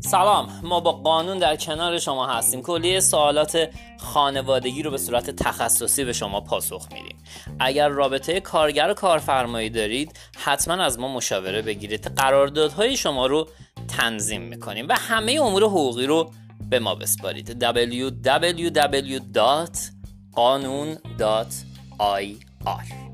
سلام ما با قانون در کنار شما هستیم. کلیه سوالات خانوادگی رو به صورت تخصصی به شما پاسخ میدیم. اگر رابطه کارگر و کارفرمایی دارید حتما از ما مشاوره بگیرید. قراردادهای شما رو تنظیم می‌کنیم و همه امور حقوقی رو به ما بسپارید. www.qanun.ir